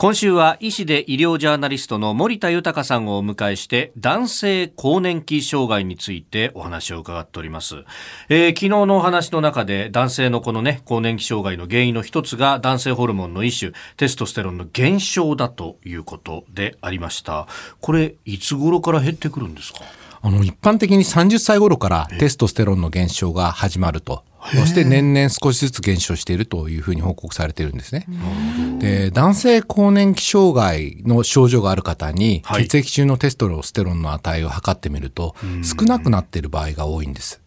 今週は医師で医療ジャーナリストの森田豊さんをお迎えして男性更年期障害についてお話を伺っております、えー、昨日のお話の中で男性のこのね更年期障害の原因の一つが男性ホルモンの一種テストステロンの減少だということでありました。これいつ頃から減ってくるんですか？あの一般的に30歳頃からテストステロンの減少が始まるとそして年々少しずつ減少しているというふうに報告されているんですね。で男性更年期障害の症状がある方に血液中のテストステロンの値を測ってみると少なくなっている場合が多いんです。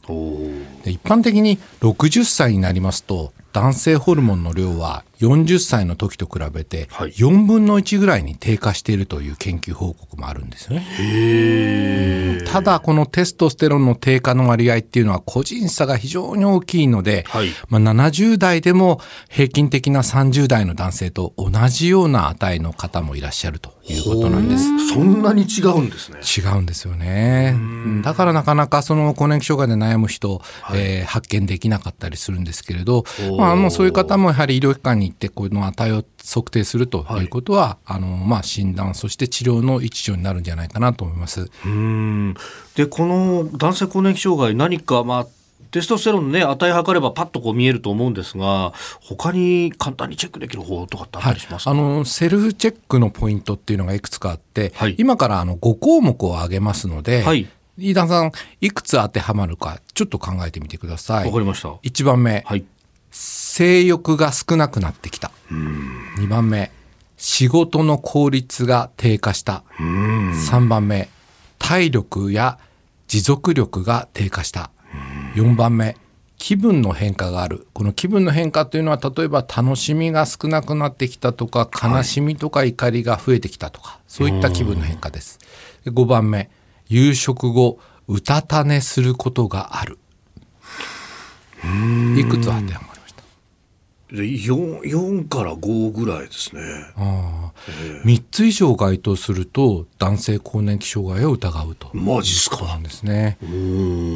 で一般的に60歳になりますと男性ホルモンの量は40歳の時と比べて4分の1ぐらいに低下しているという研究報告もあるんですよね。ただこのテストステロンの低下の割合っていうのは個人差が非常に大きいので、はい、まあ、70代でも平均的な30代の男性と同じような値の方もいらっしゃるということなんです。そんなに違うんですね。違うんですよね。だからなかなかその更年期障害で悩む人、はい、えー、発見できなかったりするんですけれど、まあ、あのそういう方もやはり医療機関に行ってこの値を測定するとい。うことは、はい、あのまあ、診断そして治療の一助になるんじゃないかなと思います。うん。でこの男性更年期障害何か、まあ、テストステロンの、ね、値測ればパッとこう見えると思うんですが他に簡単にチェックできる方法とかってあったりしますか、はい、あのセルフチェックのポイントっていうのがいくつかあって、はい、今からあの5項目を挙げますので、はい、飯田さんいくつ当てはまるかちょっと考えてみてください。わかりました。1番目、はい、性欲が少なくなってきた。2番目、仕事の効率が低下した。3番目、体力や持続力が低下した。4番目、気分の変化がある。この気分の変化というのは、例えば楽しみが少なくなってきたとか、悲しみとか怒りが増えてきたとか、そういった気分の変化です。5番目、夕食後、うたた寝することがある。いくつ当てはまる？で 4, 4から5ぐらいですね。あえー、3つ以上該当すると男性更年期障害を疑うと。マジっすか？なんですね。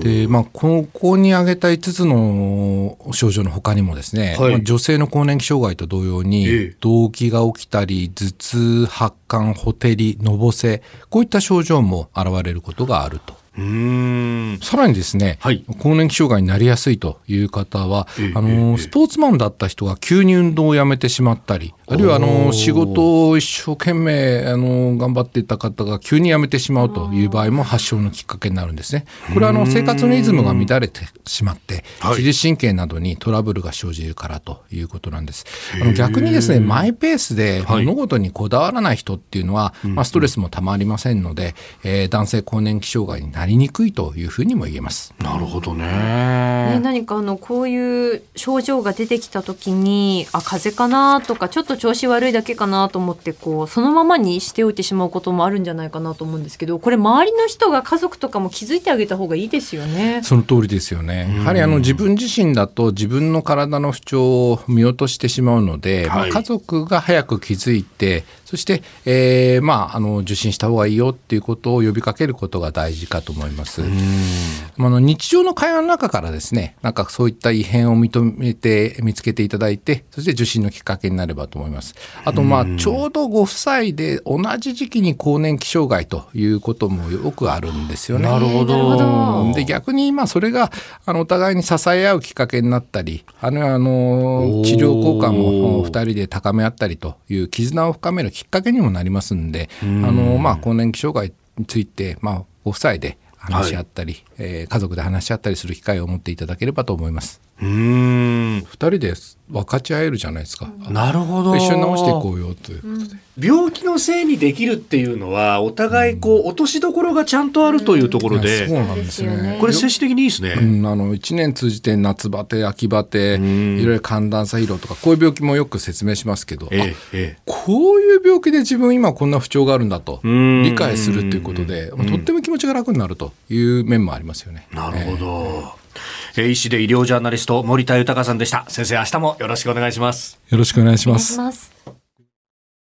で、まあ、ここに挙げた5つの症状のほかにもですね、はい、女性の更年期障害と同様に、えー、動悸が起きたり頭痛発汗ほてりのぼせこういった症状も現れることがあると。うん。さらにですね、はい、更年期障害になりやすいという方は、えあのスポーツマンだった人が急に運動をやめてしまったりあるいはあの仕事を一生懸命あの頑張っていた方が急に辞めてしまうという場合も発症のきっかけになるんですね。これはあの生活のリズムが乱れてしまって自律神経などにトラブルが生じるからということなんです。あの逆にですねマイペースで物事にこだわらない人っていうのは、まあ、ストレスもたまりませんので、えー、男性更年期障害になりにくいというふうにも言えます。なるほどね。ね何かあのこういう症状が出てきた時にあ風邪かなとかちょっと調子悪いだけかなと思ってこうそのままにしておいてしまうこともあるんじゃないかなと思うんですけどこれ周りの人が家族とかも気づいてあげた方がいいですよね。その通りですよね。やはりあの自分自身だと自分の体の不調を見落としてしまうので、はい、まあ、家族が早く気づいてそして、えー、まあ、あの受診した方がいいよっていうことを呼びかけることが大事かと思います。あの日常の会話の中からですねなんかそういった異変を認めて見つけていただいてそして受診のきっかけになればと思います。あとまあちょうどご夫妻で同じ時期に更年期障害ということもよくあるんですよね。なるほど。で逆にまあそれがあのお互いに支え合うきっかけになったりあるいはあの治療効果も2人で高め合ったりという絆を深めるきっかけにもなりますんで、あのまあ、更年期障害について、まあ、ご夫妻で話し合ったり、はい、えー、家族で話し合ったりする機会を持っていただければと思います。うん2人で分かち合えるじゃないですか。なるほど。一緒に直していこうよということで、うん、病気のせいにできるっていうのはお互いこう、落としどころがちゃんとあるというところで、うん、そうなんですね。これ接種的にいいですね。うん、あの一年通じて夏バテ、秋バテ、いろいろ寒暖差疲労とかこういう病気もよく説明しますけど、ええ、こういう病気で自分今こんな不調があるんだと理解するということで、とっても気持ちが楽になるという面もありますよね。なるほど。え医師で医療ジャーナリスト森田豊さんでした。先生明日もよろしくお願いします。よろしくお願いします